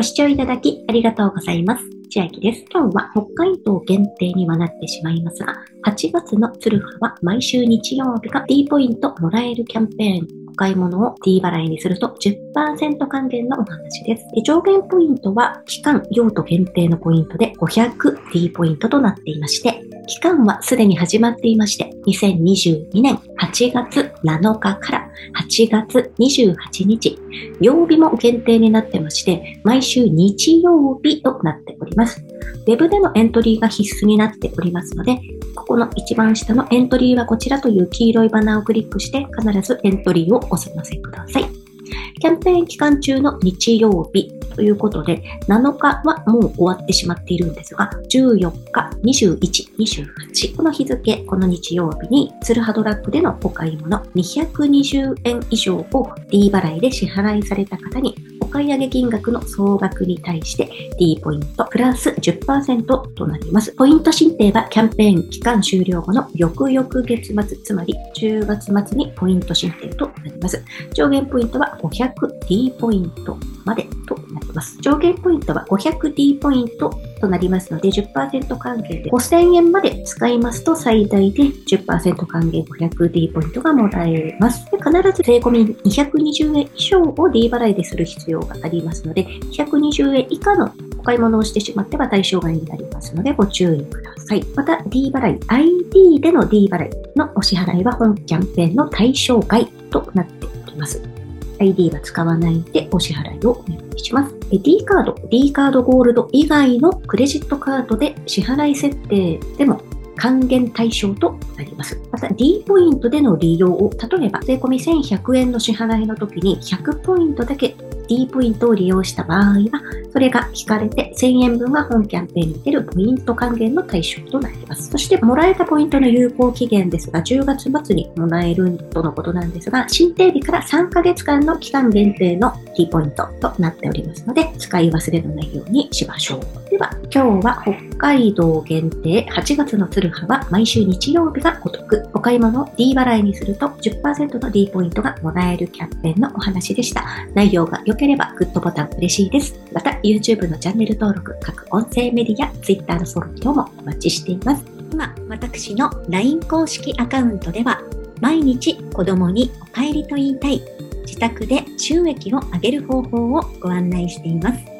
ご視聴いただきありがとうございます。千秋です。今日は北海道限定にはなってしまいますが、8月のツルハは毎週日曜日が D ポイントもらえるキャンペーンお買い物を D 払いにすると10%還元のお話です。で上限ポイントは期間用途限定のポイントで 500D ポイントとなっていまして、期間はすでに始まっていまして、2022年8月7日から8月28日、曜日も限定になってまして、毎週日曜日となっております。ウェブでのエントリーが必須になっておりますので、ここの一番下のエントリーはこちらという黄色いバナーをクリックして必ずエントリーをお済ませください。キャンペーン期間中の日曜日ということで、7日はもう終わってしまっているんですが、14日、21、28、この日付、この日曜日に、ツルハドラッグでのお買い物220円以上を D 払いで支払いされた方に、お買い上げ金額の総額に対して D ポイントプラス10%となります。ポイント申請はキャンペーン期間終了後の翌々月末、つまり10月末にポイント申請となります。上限ポイントは 500D ポイントまでとなります。上限ポイントは 500D ポイントとなりますので、10%還元で5000円まで使いますと最大で10%還元 500D ポイントがもらえます。で必ず税込み220円以上を D 払いでする必要がありますので、120円以下のお買い物をしてしまっては対象外になりますのでご注意ください。また D 払い、ID での D 払いのお支払いは本キャンペーンの対象外となっております。ID は使わないでお支払いをお願いします。D カード、D カードゴールド以外のクレジットカードで支払い設定でも還元対象となります。また D ポイントでの利用を、例えば税込1100円の支払いの時に100ポイントだけ D ポイントを利用した場合は、それが引かれて1000円分が本キャンペーンに出るポイント還元の対象となります。そして、もらえたポイントの有効期限ですが、10月末にもらえるとのことなんですが、申請日から3ヶ月間の期間限定の D ポイントとなっておりますので、使い忘れのないようにしましょう。では、今日は北海道限定8月のツルハは毎週日曜日がお得。お買い物を D 払いにすると10%の D ポイントがもらえるキャンペーンのお話でした。内容が良ければグッドボタン嬉しいです。また YouTube のチャンネル登録、各音声メディア、Twitter のフォロー等もお待ちしています。今、私の LINE 公式アカウントでは、毎日子供にお帰りと言いたい、自宅で収益を上げる方法をご案内しています。